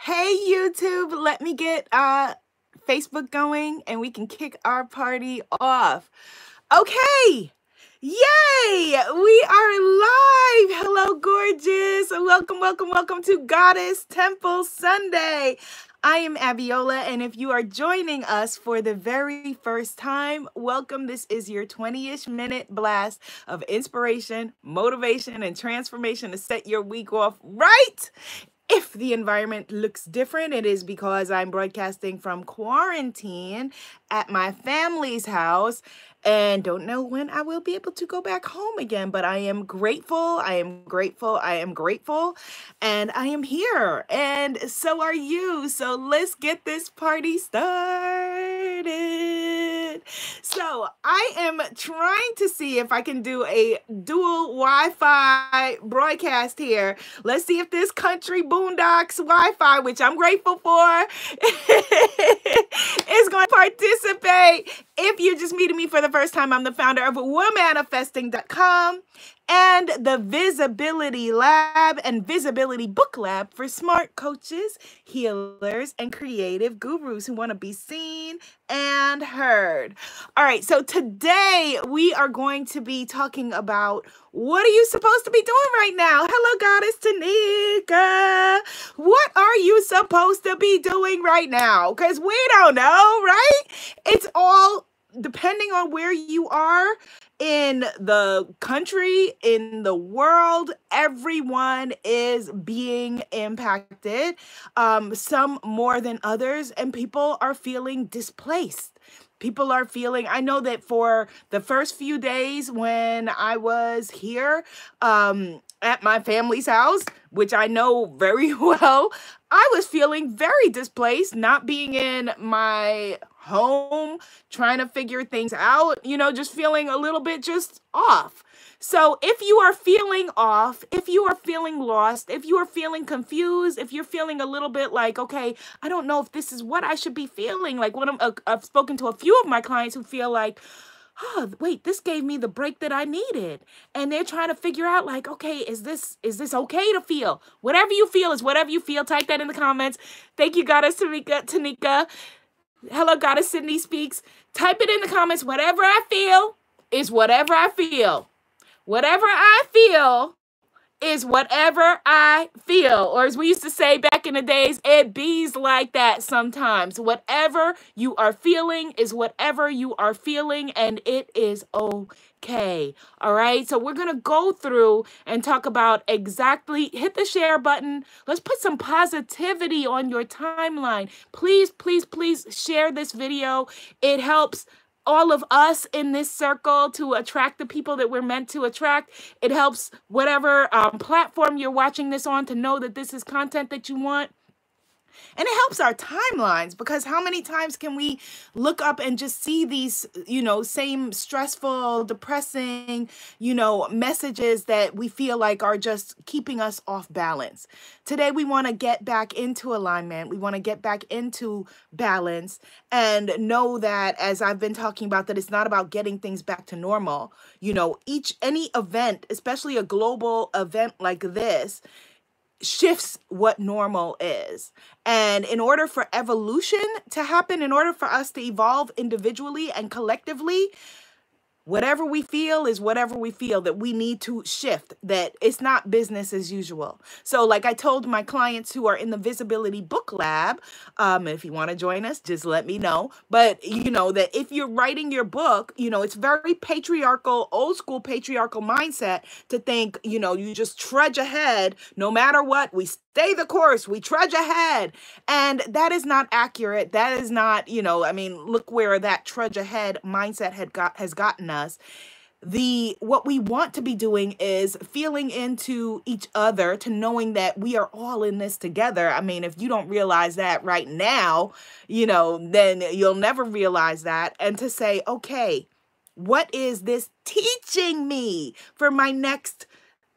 Hey YouTube, let me get uh Facebook going and we can kick our party off. Okay. Yay! We are live. Hello, gorgeous. Welcome, welcome, welcome to Goddess Temple Sunday. I am Abiola, and if you are joining us for the very first time, welcome. This is your 20 ish minute blast of inspiration, motivation, and transformation to set your week off right. If the environment looks different, it is because I'm broadcasting from quarantine at my family's house and don't know when I will be able to go back home again. But I am grateful. I am grateful. I am grateful. And I am here. And so are you. So let's get this party started. So I am trying to see if I can do a dual Wi Fi broadcast here. Let's see if this country boondocks Wi Fi, which I'm grateful for, is going to participate. If you're just meeting me for the first time, I'm the founder of womanifesting.com and the Visibility Lab and Visibility Book Lab for smart coaches, healers, and creative gurus who want to be seen and heard. All right, so today we are going to be talking about what are you supposed to be doing right now? Hello, Goddess Tanika. What are you supposed to be doing right now? Because we don't know, right? It's all depending on where you are in the country, in the world, everyone is being impacted, um, some more than others, and people are feeling displaced. People are feeling, I know that for the first few days when I was here um, at my family's house, which I know very well, I was feeling very displaced, not being in my home, trying to figure things out, you know, just feeling a little bit just off. So if you are feeling off, if you are feeling lost, if you are feeling confused, if you're feeling a little bit like, okay, I don't know if this is what I should be feeling, like what I'm, uh, I've spoken to a few of my clients who feel like, oh wait this gave me the break that i needed. And they're trying to figure out like okay is this is this okay to feel? Whatever you feel is whatever you feel. Type that in the comments. Thank you goddess tanika tanika Hello, Goddess Sydney speaks. Type it in the comments. Whatever I feel is whatever I feel. Whatever I feel is whatever I feel. Or as we used to say back in the days, it bees like that sometimes. Whatever you are feeling is whatever you are feeling, and it is okay. All right. So we're going to go through and talk about exactly hit the share button. Let's put some positivity on your timeline. Please, please, please share this video. It helps all of us in this circle to attract the people that we're meant to attract. It helps whatever um, platform you're watching this on to know that this is content that you want. And it helps our timelines because how many times can we look up and just see these, you know, same stressful, depressing, you know, messages that we feel like are just keeping us off balance. Today, we want to get back into alignment. We want to get back into balance and know that, as I've been talking about, that it's not about getting things back to normal. You know, each, any event, especially a global event like this, shifts what normal is. And in order for evolution to happen, in order for us to evolve individually and collectively, whatever we feel is whatever we feel that we need to shift that it's not business as usual. So like i told my clients who are in the visibility book lab um, if you want to join us just let me know. But you know that if you're writing your book you know it's very patriarchal old school patriarchal mindset to think you know you just trudge ahead no matter what we stay the course we trudge ahead. And that is not accurate. That is not you know i mean look where that trudge ahead mindset had got has gotten us. The what we want to be doing is feeling into each other to knowing that we are all in this together. I mean if you don't realize that right now you know then you'll never realize that. And to say okay what is this teaching me for my next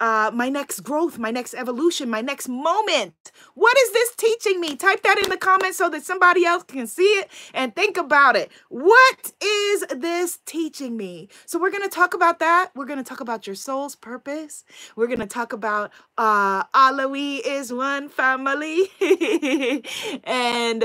uh, my next growth, my next evolution, my next moment. What is this teaching me? Type that in the comments so that somebody else can see it and think about it. What is this teaching me? So we're going to talk about that. We're going to talk about your soul's purpose. We're going to talk about uh, Alawi is one family. and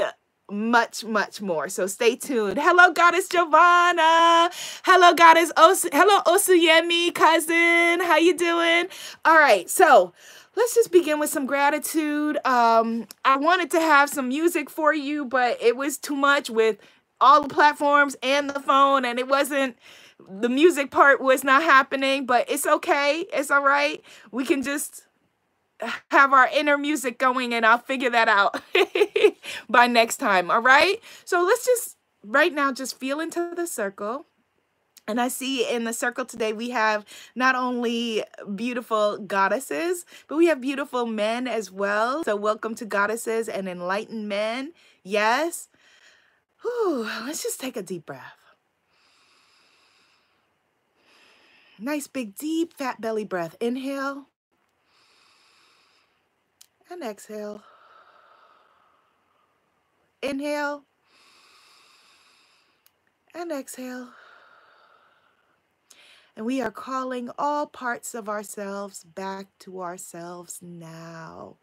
much, much more. So stay tuned. Hello, Goddess Giovanna. Hello, Goddess Os- Hello, Osuyemi, cousin. How you doing? All right, so let's just begin with some gratitude. Um, I wanted to have some music for you, but it was too much with all the platforms and the phone, and it wasn't the music part was not happening, but it's okay. It's all right. We can just have our inner music going and I'll figure that out by next time. All right. So let's just right now just feel into the circle. And I see in the circle today, we have not only beautiful goddesses, but we have beautiful men as well. So, welcome to Goddesses and Enlightened Men. Yes. Whew, let's just take a deep breath. Nice, big, deep, fat belly breath. Inhale and exhale. Inhale and exhale. And we are calling all parts of ourselves back to ourselves now.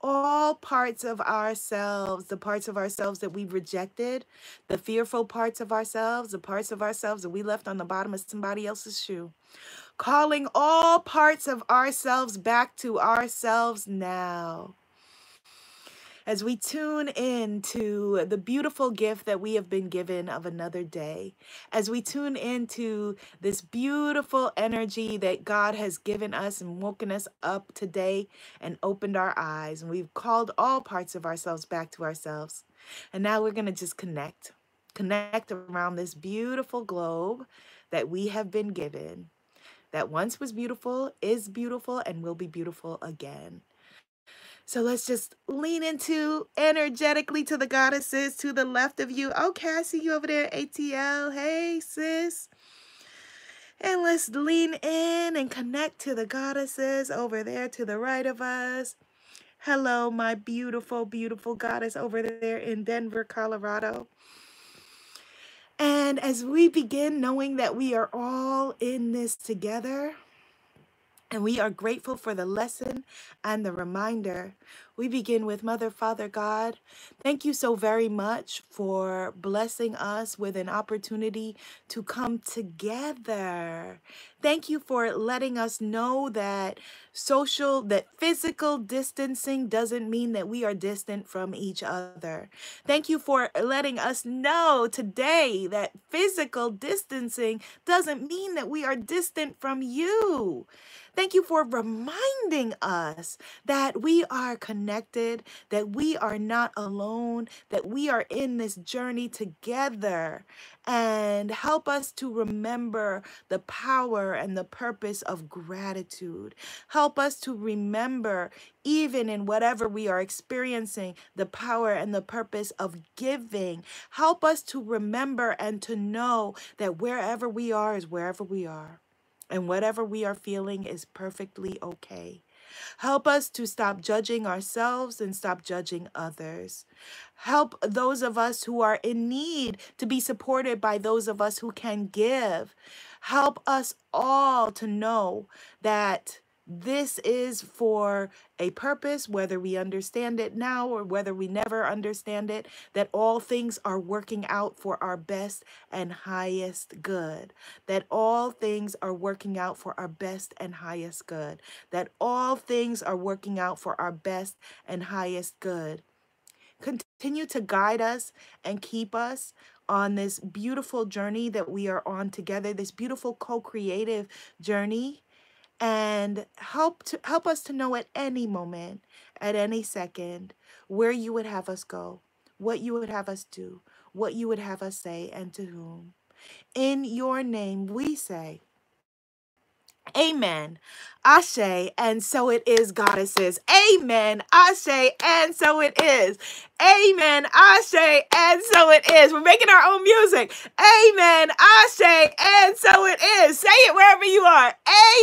All parts of ourselves, the parts of ourselves that we've rejected, the fearful parts of ourselves, the parts of ourselves that we left on the bottom of somebody else's shoe calling all parts of ourselves back to ourselves now. As we tune in to the beautiful gift that we have been given of another day, as we tune into this beautiful energy that God has given us and woken us up today and opened our eyes, and we've called all parts of ourselves back to ourselves. And now we're going to just connect, connect around this beautiful globe that we have been given that once was beautiful, is beautiful, and will be beautiful again. So let's just lean into energetically to the goddesses to the left of you. Okay, I see you over there, ATL. Hey, sis. And let's lean in and connect to the goddesses over there to the right of us. Hello, my beautiful, beautiful goddess over there in Denver, Colorado. And as we begin knowing that we are all in this together, and we are grateful for the lesson and the reminder. We begin with Mother, Father, God. Thank you so very much for blessing us with an opportunity to come together. Thank you for letting us know that social, that physical distancing doesn't mean that we are distant from each other. Thank you for letting us know today that physical distancing doesn't mean that we are distant from you. Thank you for reminding us that we are connected, that we are not alone, that we are in this journey together. And help us to remember the power and the purpose of gratitude. Help us to remember, even in whatever we are experiencing, the power and the purpose of giving. Help us to remember and to know that wherever we are is wherever we are and whatever we are feeling is perfectly okay. Help us to stop judging ourselves and stop judging others. Help those of us who are in need to be supported by those of us who can give. Help us all to know that this is for a purpose, whether we understand it now or whether we never understand it, that all things are working out for our best and highest good. That all things are working out for our best and highest good. That all things are working out for our best and highest good. Continue to guide us and keep us on this beautiful journey that we are on together, this beautiful co creative journey and help to help us to know at any moment, at any second, where you would have us go, what you would have us do, what you would have us say, and to whom. In your name we say, Amen. Ashe, and so it is, goddesses. Amen. Ashe, and so it is. Amen. Ashe, and so it is. We're making our own music. Amen. Ashe, and so it is. Say it wherever you are.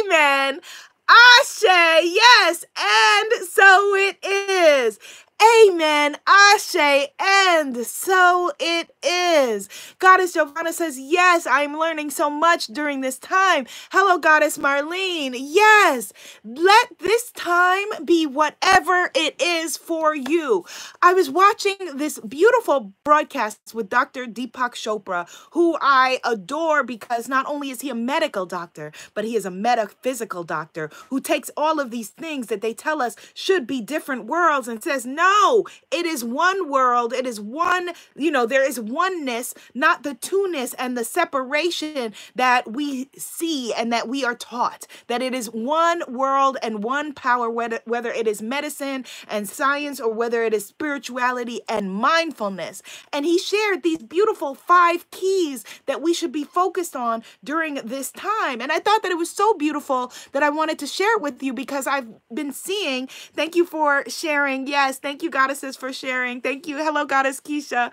Amen. Ashe, yes, and so it is. Amen. Ashe. And so it is. Goddess Giovanna says, Yes, I'm learning so much during this time. Hello, Goddess Marlene. Yes, let this time be whatever it is for you. I was watching this beautiful broadcast with Dr. Deepak Chopra, who I adore because not only is he a medical doctor, but he is a metaphysical doctor who takes all of these things that they tell us should be different worlds and says, No, no, it is one world. It is one, you know, there is oneness, not the two-ness and the separation that we see and that we are taught. That it is one world and one power, whether, whether it is medicine and science or whether it is spirituality and mindfulness. And he shared these beautiful five keys that we should be focused on during this time. And I thought that it was so beautiful that I wanted to share it with you because I've been seeing, thank you for sharing. Yes, thank you goddesses for sharing. Thank you. Hello, goddess Keisha.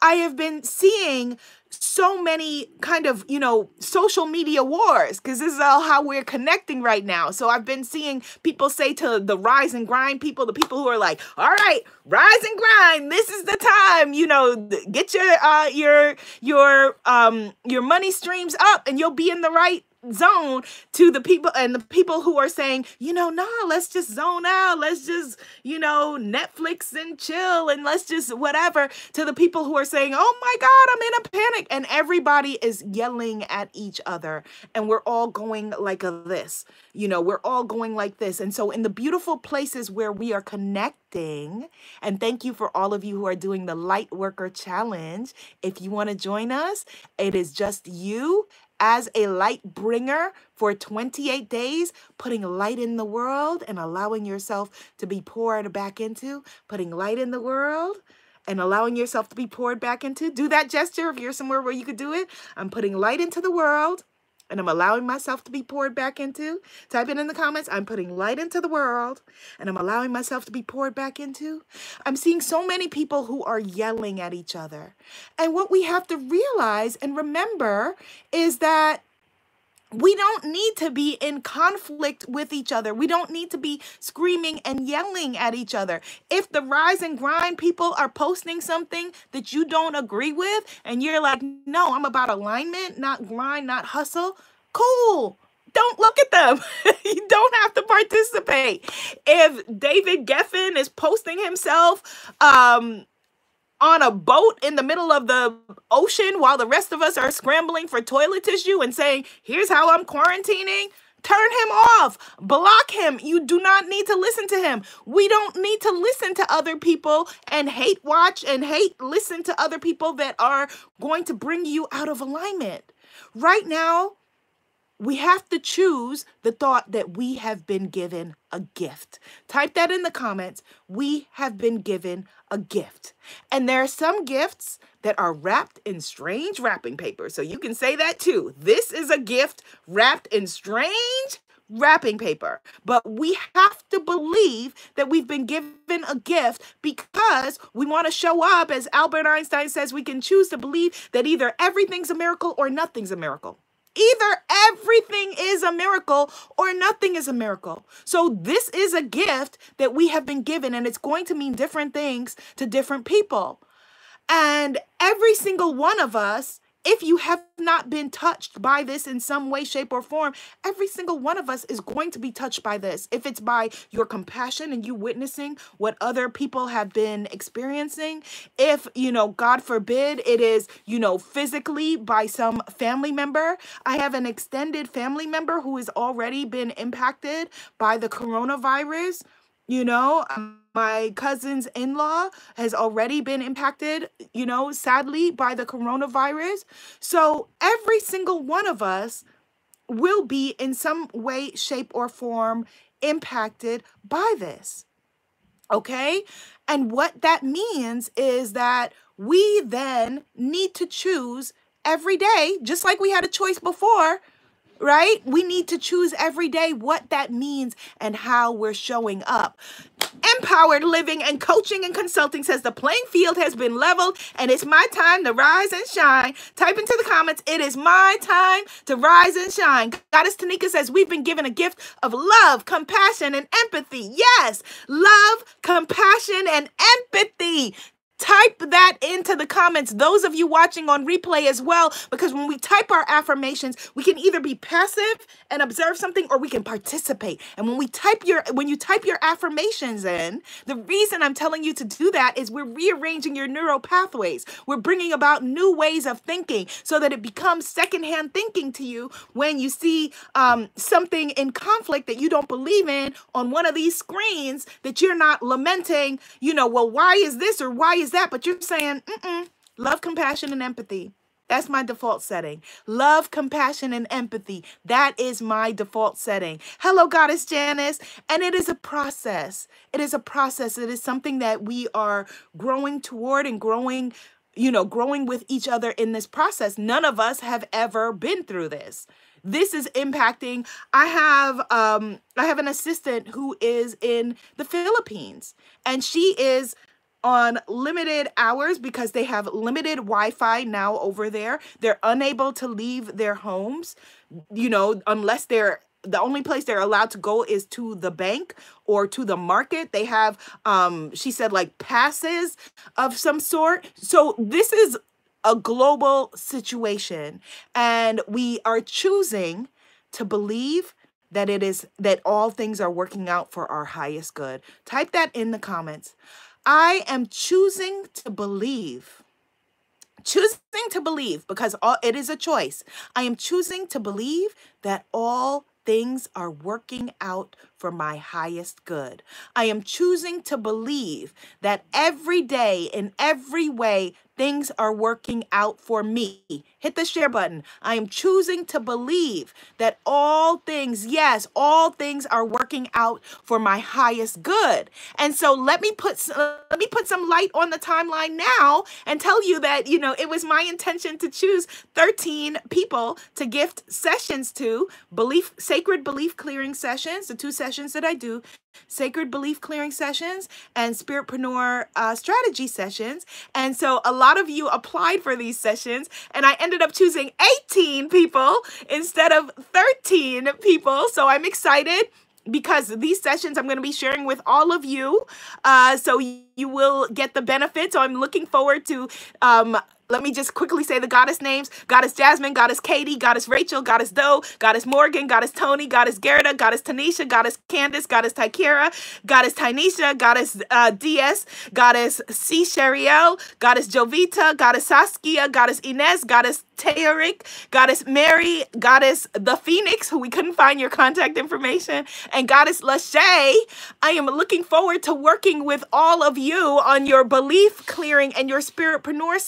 I have been seeing so many kind of, you know, social media wars because this is all how we're connecting right now. So I've been seeing people say to the rise and grind people, the people who are like, all right, rise and grind. This is the time, you know, get your, uh, your, your, um, your money streams up and you'll be in the right zone to the people and the people who are saying, you know, nah, let's just zone out. Let's just, you know, Netflix and chill and let's just whatever. To the people who are saying, oh my God, I'm in a panic. And everybody is yelling at each other. And we're all going like a this. You know, we're all going like this. And so in the beautiful places where we are connecting, and thank you for all of you who are doing the Light Worker Challenge. If you want to join us, it is just you as a light bringer for 28 days, putting light in the world and allowing yourself to be poured back into, putting light in the world and allowing yourself to be poured back into. Do that gesture if you're somewhere where you could do it. I'm putting light into the world and I'm allowing myself to be poured back into. Type it in the comments. I'm putting light into the world and I'm allowing myself to be poured back into. I'm seeing so many people who are yelling at each other. And what we have to realize and remember is that we don't need to be in conflict with each other. We don't need to be screaming and yelling at each other. If the rise and grind people are posting something that you don't agree with and you're like, no, I'm about alignment, not grind, not hustle, cool don't look at them. you don't have to participate. If David Geffen is posting himself um, on a boat in the middle of the ocean while the rest of us are scrambling for toilet tissue and saying, here's how I'm quarantining. Turn him off. Block him. You do not need to listen to him. We don't need to listen to other people and hate watch and hate listen to other people that are going to bring you out of alignment. Right now, we have to choose the thought that we have been given a gift. Type that in the comments. We have been given a gift. And there are some gifts that are wrapped in strange wrapping paper. So you can say that too. This is a gift wrapped in strange wrapping paper. But we have to believe that we've been given a gift because we want to show up. As Albert Einstein says, we can choose to believe that either everything's a miracle or nothing's a miracle. Either everything is a miracle or nothing is a miracle. So, this is a gift that we have been given, and it's going to mean different things to different people. And every single one of us if you have not been touched by this in some way, shape, or form, every single one of us is going to be touched by this. If it's by your compassion and you witnessing what other people have been experiencing, if, you know, God forbid, it is, you know, physically by some family member. I have an extended family member who has already been impacted by the coronavirus. You know, my cousin's in law has already been impacted, you know, sadly by the coronavirus. So every single one of us will be in some way, shape, or form impacted by this. Okay. And what that means is that we then need to choose every day, just like we had a choice before right? We need to choose every day what that means and how we're showing up. Empowered Living and Coaching and Consulting says the playing field has been leveled and it's my time to rise and shine. Type into the comments, it is my time to rise and shine. Goddess Tanika says we've been given a gift of love, compassion, and empathy. Yes, love, compassion, and empathy. Type that into the comments, those of you watching on replay as well, because when we type our affirmations, we can either be passive and observe something or we can participate. And when we type your when you type your affirmations in, the reason I'm telling you to do that is we're rearranging your neural pathways. We're bringing about new ways of thinking so that it becomes secondhand thinking to you when you see um, something in conflict that you don't believe in on one of these screens that you're not lamenting, you know, well, why is this or why is that? But you're saying, mm-mm, love, compassion, and empathy. That's my default setting. Love, compassion, and empathy. That is my default setting. Hello, Goddess Janice. And it is a process. It is a process. It is something that we are growing toward and growing, you know, growing with each other in this process. None of us have ever been through this. This is impacting. I have um I have an assistant who is in the Philippines and she is on limited hours because they have limited Wi-Fi now over there. They're unable to leave their homes, you know, unless they're the only place they're allowed to go is to the bank or to the market. They have um she said like passes of some sort. So this is a global situation and we are choosing to believe that it is that all things are working out for our highest good. Type that in the comments. I am choosing to believe. Choosing to believe because all, it is a choice. I am choosing to believe that all things are working out for my highest good. I am choosing to believe that every day, in every way, things are working out for me. Hit the share button. I am choosing to believe that all things, yes, all things are working out for my highest good. And so let me put let me put some light on the timeline now and tell you that, you know, it was my intention to choose 13 people to gift sessions to, belief sacred belief clearing sessions, the two sessions that I do sacred belief clearing sessions and spiritpreneur uh, strategy sessions and so a lot of you applied for these sessions and i ended up choosing 18 people instead of 13 people so i'm excited because these sessions I'm going to be sharing with all of you. Uh, so you will get the benefits. So I'm looking forward to um, let me just quickly say the goddess names Goddess Jasmine, Goddess Katie, Goddess Rachel, Goddess Doe, Goddess Morgan, Goddess Tony, Goddess Gerda, Goddess Tanisha, Goddess Candace, Goddess Tykera, Goddess Tynesha, Goddess uh, DS, Goddess C. Sheriel, Goddess Jovita, Goddess Saskia, Goddess Inez, Goddess Teoric, Goddess Mary, Goddess the Phoenix, who we couldn't find your contact information, and Goddess Lachey. I am looking forward to working with all of you on your belief clearing and your spiritpreneur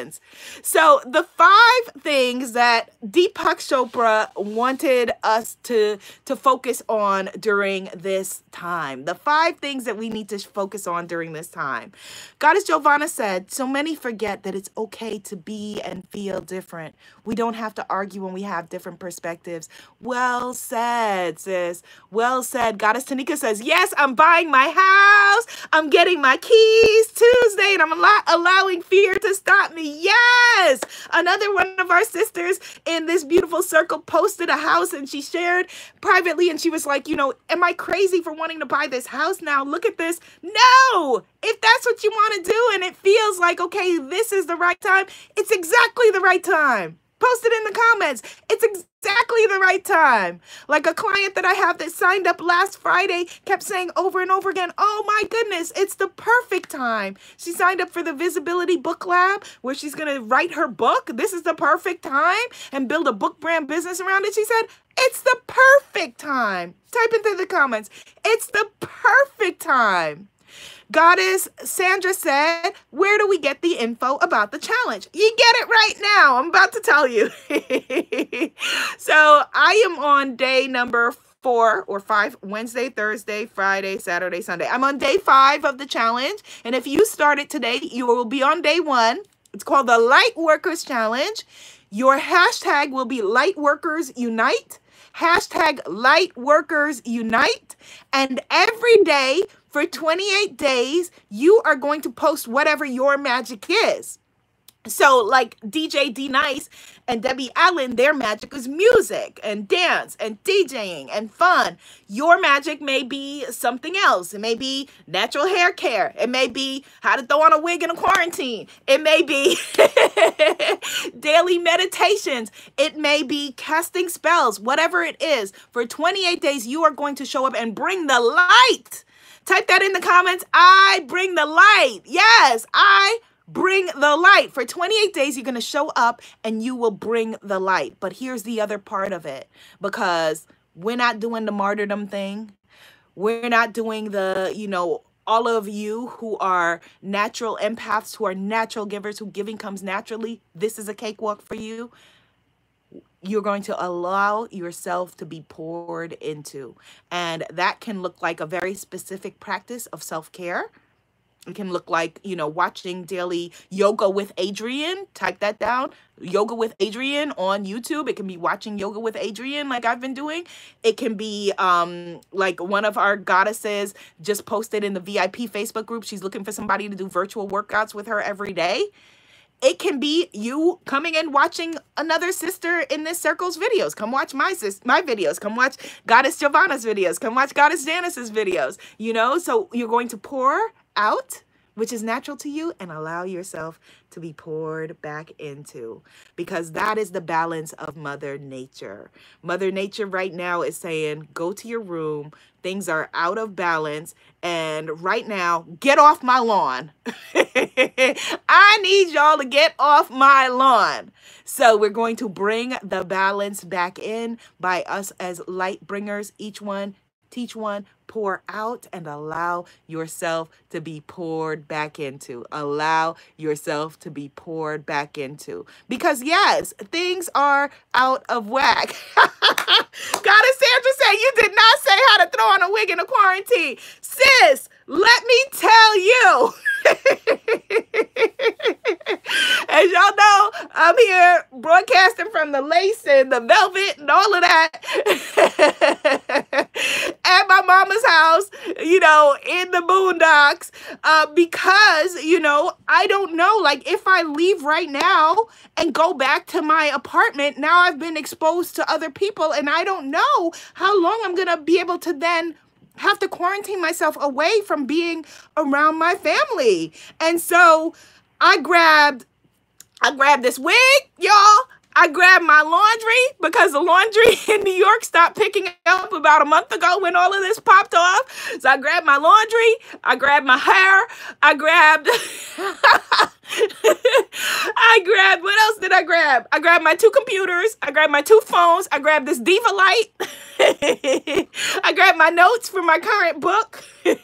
sessions. So the five things that Deepak Chopra wanted us to, to focus on during this time. The five things that we need to focus on during this time. Goddess Giovanna said, so many forget that it's okay to be and feel different. We don't have to argue when we have different perspectives. Well said, sis. Well said. Goddess Tanika says, Yes, I'm buying my house. I'm getting my keys Tuesday, and I'm allow allowing fear to stop me. Yes. Another one of our sisters in this beautiful circle posted a house and she shared privately, and she was like, You know, am I crazy for wanting to buy this house now? Look at this. No, if that's what you want to do and it feels like, okay, this is the right time, it's exactly the right time. Post it in the comments. It's exactly the right time. Like a client that I have that signed up last Friday kept saying over and over again, oh my goodness, it's the perfect time. She signed up for the Visibility Book Lab where she's going to write her book. This is the perfect time and build a book brand business around it. She said, it's the perfect time. Type into the comments. It's the perfect time. Goddess Sandra said, Where do we get the info about the challenge? You get it right now. I'm about to tell you. so I am on day number four or five Wednesday, Thursday, Friday, Saturday, Sunday. I'm on day five of the challenge. And if you started today, you will be on day one. It's called the Light Workers Challenge. Your hashtag will be Light Workers Unite. Hashtag Light Workers Unite. And every day For 28 days, you are going to post whatever your magic is. So, like DJ D Nice and Debbie Allen, their magic is music and dance and DJing and fun. Your magic may be something else. It may be natural hair care. It may be how to throw on a wig in a quarantine. It may be daily meditations. It may be casting spells, whatever it is. For 28 days, you are going to show up and bring the light. Type that in the comments. I bring the light. Yes, I bring the light. For 28 days, you're going to show up and you will bring the light. But here's the other part of it because we're not doing the martyrdom thing. We're not doing the, you know, all of you who are natural empaths, who are natural givers, who giving comes naturally. This is a cakewalk for you. You're going to allow yourself to be poured into. And that can look like a very specific practice of self care it can look like, you know, watching daily yoga with Adriene. Type that down. Yoga with Adriene on YouTube. It can be watching yoga with Adriene like I've been doing. It can be um like one of our goddesses just posted in the VIP Facebook group. She's looking for somebody to do virtual workouts with her every day. It can be you coming and watching another sister in this circle's videos. Come watch my sis my videos. Come watch Goddess Giovanna's videos. Come watch Goddess Janice's videos. You know, so you're going to pour out, which is natural to you, and allow yourself to be poured back into because that is the balance of Mother Nature. Mother Nature right now is saying, go to your room. Things are out of balance. And right now, get off my lawn. I need y'all to get off my lawn. So we're going to bring the balance back in by us as light bringers, each one teach one, pour out, and allow yourself to be poured back into. Allow yourself to be poured back into. Because, yes, things are out of whack. Goddess Sandra said, You did not say how to throw on a wig in a quarantine. Sis, let me tell you. As y'all know, I'm here broadcasting from the lace and the velvet and all of that mama's house, you know, in the boondocks, uh, because, you know, I don't know, like if I leave right now and go back to my apartment, now I've been exposed to other people and I don't know how long I'm going to be able to then have to quarantine myself away from being around my family. And so I grabbed I grabbed this wig, y'all. I grabbed my laundry because the laundry in New York stopped picking up about a month ago when all of this popped off. So I grabbed my laundry, I grabbed my hair, I grabbed I grabbed what else did I grab? I grabbed my two computers, I grabbed my two phones, I grabbed this Diva light. I grabbed my notes for my current book. and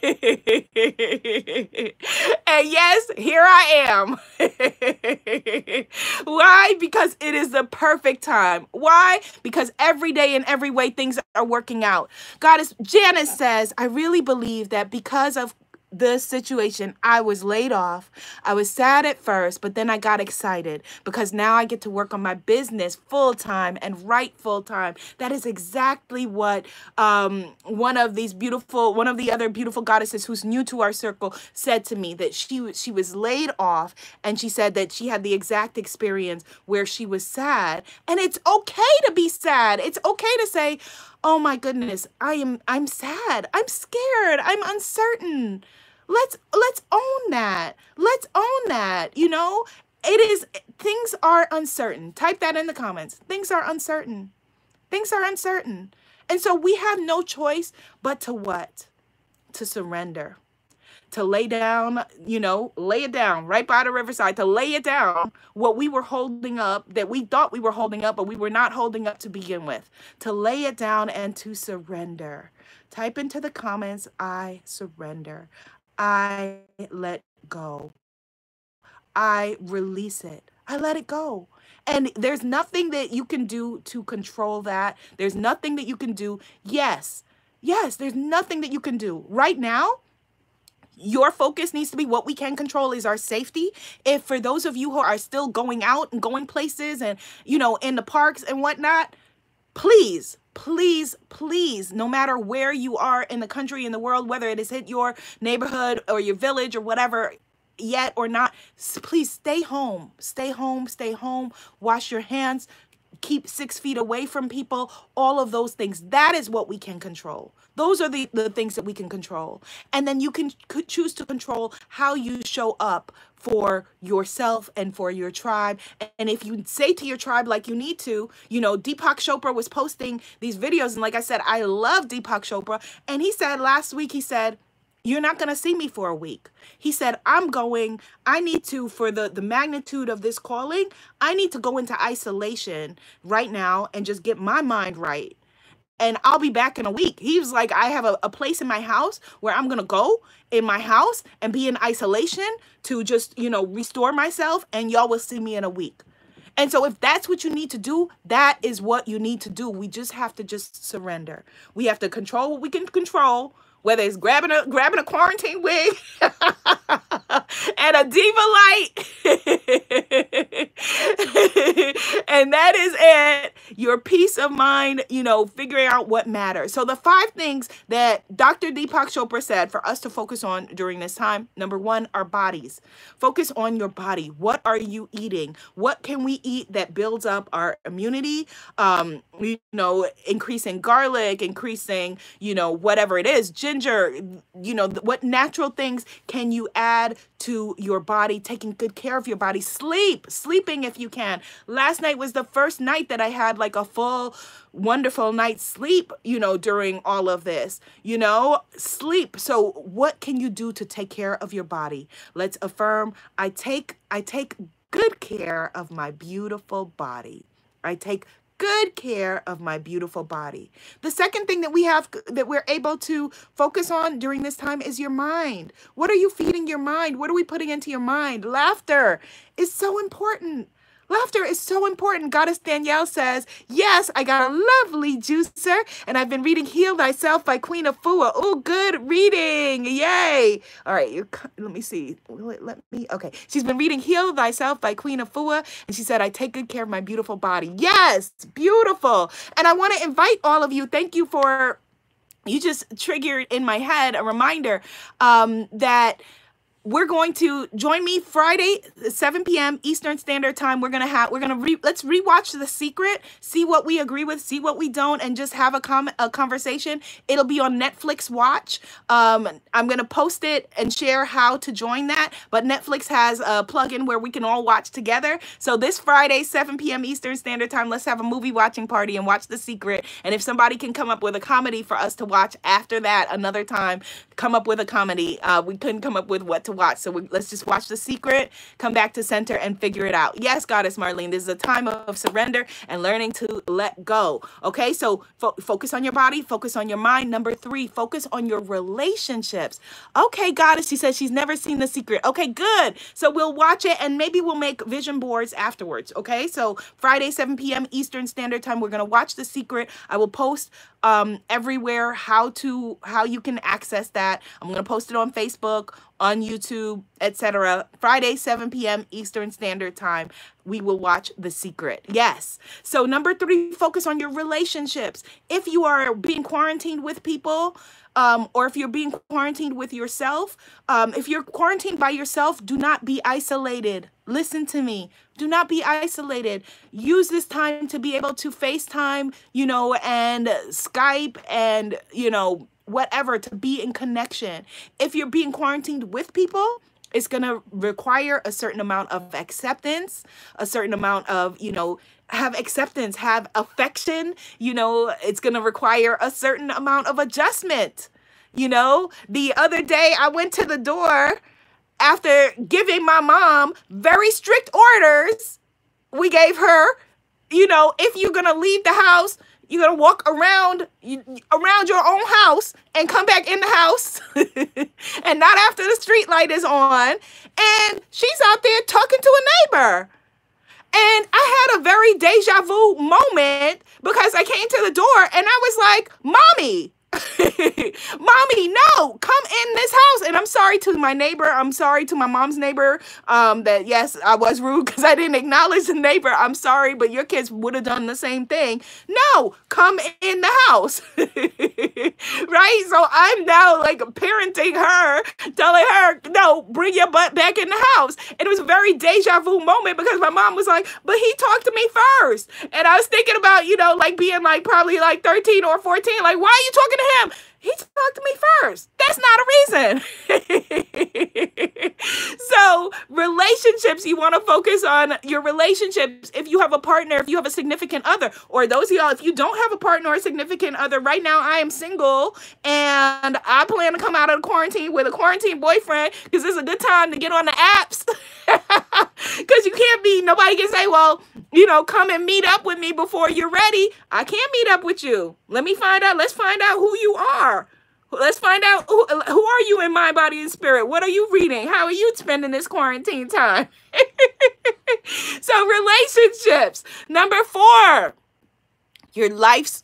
yes, here I am. Why? Because it is the perfect time. Why? Because every day in every way things are working out. Goddess Janice says, I really believe that because of the situation. I was laid off. I was sad at first, but then I got excited because now I get to work on my business full time and write full time. That is exactly what um, one of these beautiful, one of the other beautiful goddesses who's new to our circle said to me that she she was laid off and she said that she had the exact experience where she was sad and it's okay to be sad. It's okay to say, "Oh my goodness, I am I'm sad. I'm scared. I'm uncertain." Let's let's own that. Let's own that. You know, it is things are uncertain. Type that in the comments. Things are uncertain. Things are uncertain. And so we have no choice but to what? To surrender. To lay down, you know, lay it down right by the riverside, to lay it down what we were holding up that we thought we were holding up, but we were not holding up to begin with. To lay it down and to surrender. Type into the comments, I surrender. I let go. I release it. I let it go. And there's nothing that you can do to control that. There's nothing that you can do. Yes, yes, there's nothing that you can do. Right now, your focus needs to be what we can control is our safety. If for those of you who are still going out and going places and, you know, in the parks and whatnot, please, please, please, no matter where you are in the country, in the world, whether it has hit your neighborhood or your village or whatever, yet or not, please stay home. Stay home, stay home. Wash your hands. Keep six feet away from people. All of those things. That is what we can control. Those are the, the things that we can control. And then you can choose to control how you show up for yourself and for your tribe. And if you say to your tribe like you need to, you know, Deepak Chopra was posting these videos. And like I said, I love Deepak Chopra. And he said last week, he said, you're not going to see me for a week. He said, I'm going, I need to, for the, the magnitude of this calling, I need to go into isolation right now and just get my mind right. And I'll be back in a week. He was like, I have a, a place in my house where I'm going to go in my house and be in isolation to just, you know, restore myself. And y'all will see me in a week. And so if that's what you need to do, that is what you need to do. We just have to just surrender. We have to control what we can control whether it's grabbing a grabbing a quarantine wig and a diva light. And that is it. Your peace of mind you know figuring out what matters. So the five things that dr deepak chopra said for us to focus on during this time number one our bodies. Focus on your body. What are you eating? What can we eat that builds up our immunity? Um you know increasing garlic increasing you know whatever it is ginger, you know, what natural things can you add to your body, taking good care of your body. Sleep, sleeping if you can. Last night was the first night that I had like a full, wonderful night's sleep, you know, during all of this, you know, sleep. So what can you do to take care of your body? Let's affirm, I take, I take good care of my beautiful body. I take good care of my beautiful body. The second thing that we have that we're able to focus on during this time is your mind. What are you feeding your mind? What are we putting into your mind? Laughter is so important. Laughter is so important. Goddess Danielle says, Yes, I got a lovely juicer, and I've been reading Heal Thyself by Queen of Afua. Oh, good reading. Yay. All right, let me see. Let me, okay. She's been reading Heal Thyself by Queen of Afua, and she said, I take good care of my beautiful body. Yes, beautiful. And I want to invite all of you, thank you for, you just triggered in my head a reminder um, that we're going to join me Friday, 7 p.m. Eastern Standard Time. We're gonna have we're gonna re, let's rewatch The Secret, see what we agree with, see what we don't, and just have a com a conversation. It'll be on Netflix Watch. Um, I'm gonna post it and share how to join that. But Netflix has a plugin where we can all watch together. So this Friday, 7 p.m. Eastern Standard Time, let's have a movie watching party and watch The Secret. And if somebody can come up with a comedy for us to watch after that, another time, come up with a comedy. Uh, we couldn't come up with what to watch. So we, let's just watch The Secret, come back to center and figure it out. Yes, Goddess Marlene, this is a time of surrender and learning to let go. Okay, so fo focus on your body, focus on your mind. Number three, focus on your relationships. Okay, Goddess, she says she's never seen The Secret. Okay, good. So we'll watch it and maybe we'll make vision boards afterwards. Okay, so Friday, 7 p.m. Eastern Standard Time, we're going to watch The Secret. I will post um, everywhere how to how you can access that. I'm going to post it on Facebook, on YouTube, etc. Friday, 7 p.m. Eastern Standard Time, we will watch The Secret. Yes. So number three, focus on your relationships. If you are being quarantined with people, um, or if you're being quarantined with yourself, um, if you're quarantined by yourself, do not be isolated. Listen to me. Do not be isolated. Use this time to be able to FaceTime, you know, and Skype and, you know, whatever to be in connection. If you're being quarantined with people, it's going to require a certain amount of acceptance, a certain amount of, you know, have acceptance, have affection, you know, it's going to require a certain amount of adjustment. You know, the other day I went to the door after giving my mom very strict orders. We gave her, you know, if you're going to leave the house, you're gonna walk around around your own house and come back in the house and not after the street light is on and she's out there talking to a neighbor and i had a very deja vu moment because i came to the door and i was like mommy mommy no come in this house. And i'm sorry to my neighbor. I'm sorry to my mom's neighbor um that yes i was rude because i didn't acknowledge the neighbor. I'm sorry but your kids would have done the same thing. No come in the house. Right? So i'm now like parenting her telling her no bring your butt back in the house. And it was a very deja vu moment because my mom was like but he talked to me first. And i was thinking about you know like being like probably like 13 or 14 like why are you talking to him he talked to me first. That's not a reason. so, relationships, you want to focus on your relationships. If you have a partner, if you have a significant other, or those of y'all, if you don't have a partner or a significant other, right now I am single and I plan to come out of the quarantine with a quarantine boyfriend because it's a good time to get on the apps. Because you can't be, nobody can say, well, you know, come and meet up with me before you're ready. I can't meet up with you. Let me find out. Let's find out who you are. Let's find out who, who are you in mind, body, and spirit? What are you reading? How are you spending this quarantine time? so, relationships. Number four, your life's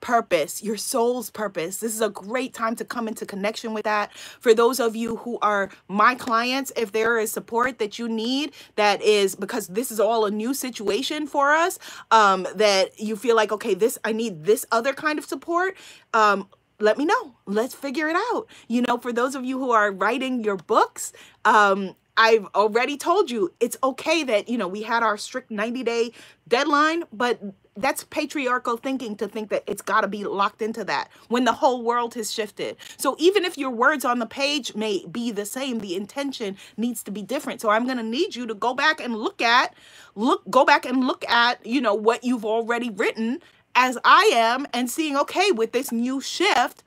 purpose, your soul's purpose. This is a great time to come into connection with that. For those of you who are my clients, if there is support that you need, that is because this is all a new situation for us, um, that you feel like, okay, this, I need this other kind of support. Um, let me know. Let's figure it out. You know, for those of you who are writing your books, um, I've already told you it's okay that, you know, we had our strict 90 day deadline, but that's patriarchal thinking to think that it's got to be locked into that when the whole world has shifted. So even if your words on the page may be the same, the intention needs to be different. So I'm going to need you to go back and look at look go back and look at, you know, what you've already written as I am and seeing okay with this new shift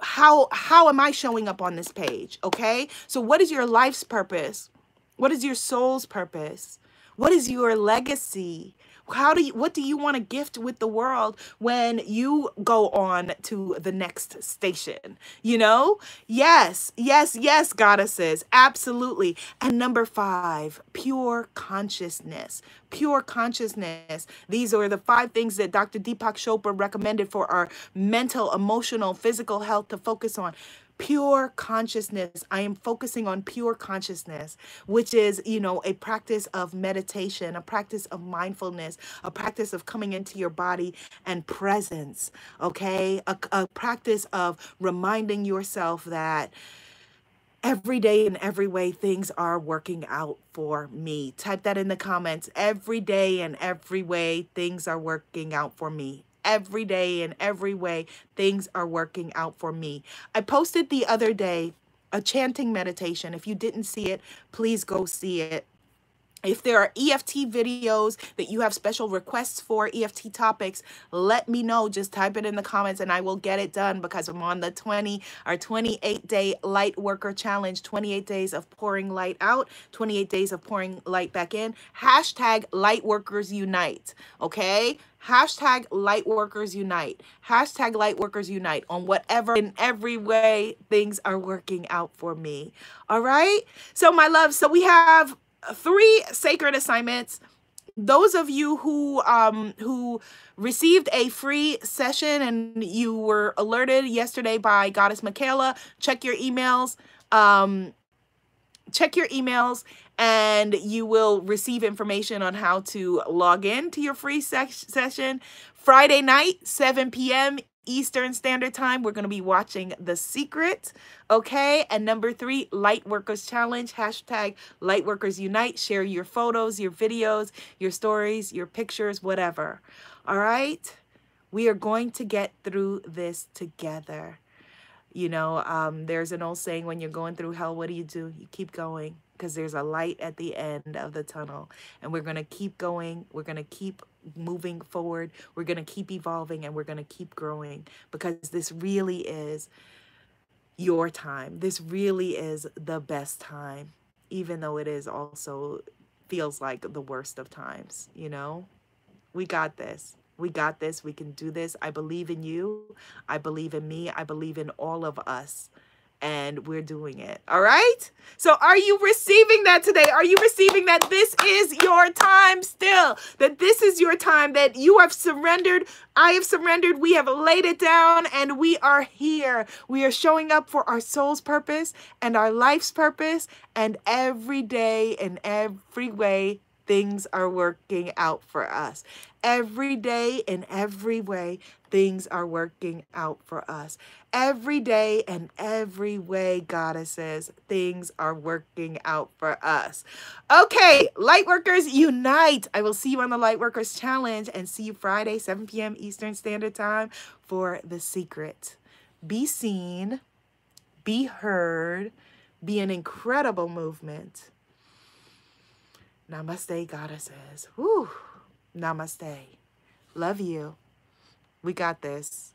how how am I showing up on this page, okay? So what is your life's purpose? What is your soul's purpose? What is your legacy? How do you what do you want to gift with the world when you go on to the next station you know? Yes yes yes goddesses absolutely. And number five pure consciousness pure consciousness. These are the five things that dr deepak chopra recommended for our mental emotional physical health to focus on pure consciousness. I am focusing on pure consciousness, which is, you know, a practice of meditation, a practice of mindfulness, a practice of coming into your body and presence, okay? A, a practice of reminding yourself that every day in every way things are working out for me type that in the comments every day in every way things are working out for me every day in every way things are working out for me. I posted the other day a chanting meditation. If you didn't see it, please go see it. If there are EFT videos that you have special requests for EFT topics, let me know. Just type it in the comments and I will get it done because I'm on the 20 or 28 day light worker challenge, 28 days of pouring light out, 28 days of pouring light back in. Hashtag light workers unite. Okay. Hashtag light workers unite. Hashtag light workers unite on whatever in every way things are working out for me. All right. So my love, so we have three sacred assignments. Those of you who um who received a free session and you were alerted yesterday by Goddess Michaela, check your emails. Um check your emails and you will receive information on how to log in to your free session. Friday night, 7 p.m. Eastern Standard Time. We're going to be watching The Secret. Okay. And number three, Lightworkers Challenge. Hashtag Lightworkers Unite. Share your photos, your videos, your stories, your pictures, whatever. All right. We are going to get through this together. You know, um, there's an old saying when you're going through hell, what do you do? You keep going because there's a light at the end of the tunnel. And we're going to keep going. We're going to keep moving forward. We're going to keep evolving and we're going to keep growing because this really is your time. This really is the best time, even though it is also feels like the worst of times, you know? We got this. We got this. We can do this. I believe in you. I believe in me. I believe in all of us and we're doing it. All right? So are you receiving that today? Are you receiving that this is your time still? That this is your time that you have surrendered, I have surrendered, we have laid it down and we are here. We are showing up for our soul's purpose and our life's purpose and every day in every way things are working out for us. Every day in every way, things are working out for us. Every day and every way, goddesses, things are working out for us. Okay, Lightworkers unite. I will see you on the Lightworkers Challenge and see you Friday, 7 p.m. Eastern Standard Time for The Secret. Be seen, be heard, be an incredible movement Namaste, goddesses. Whew. Namaste. Love you. We got this.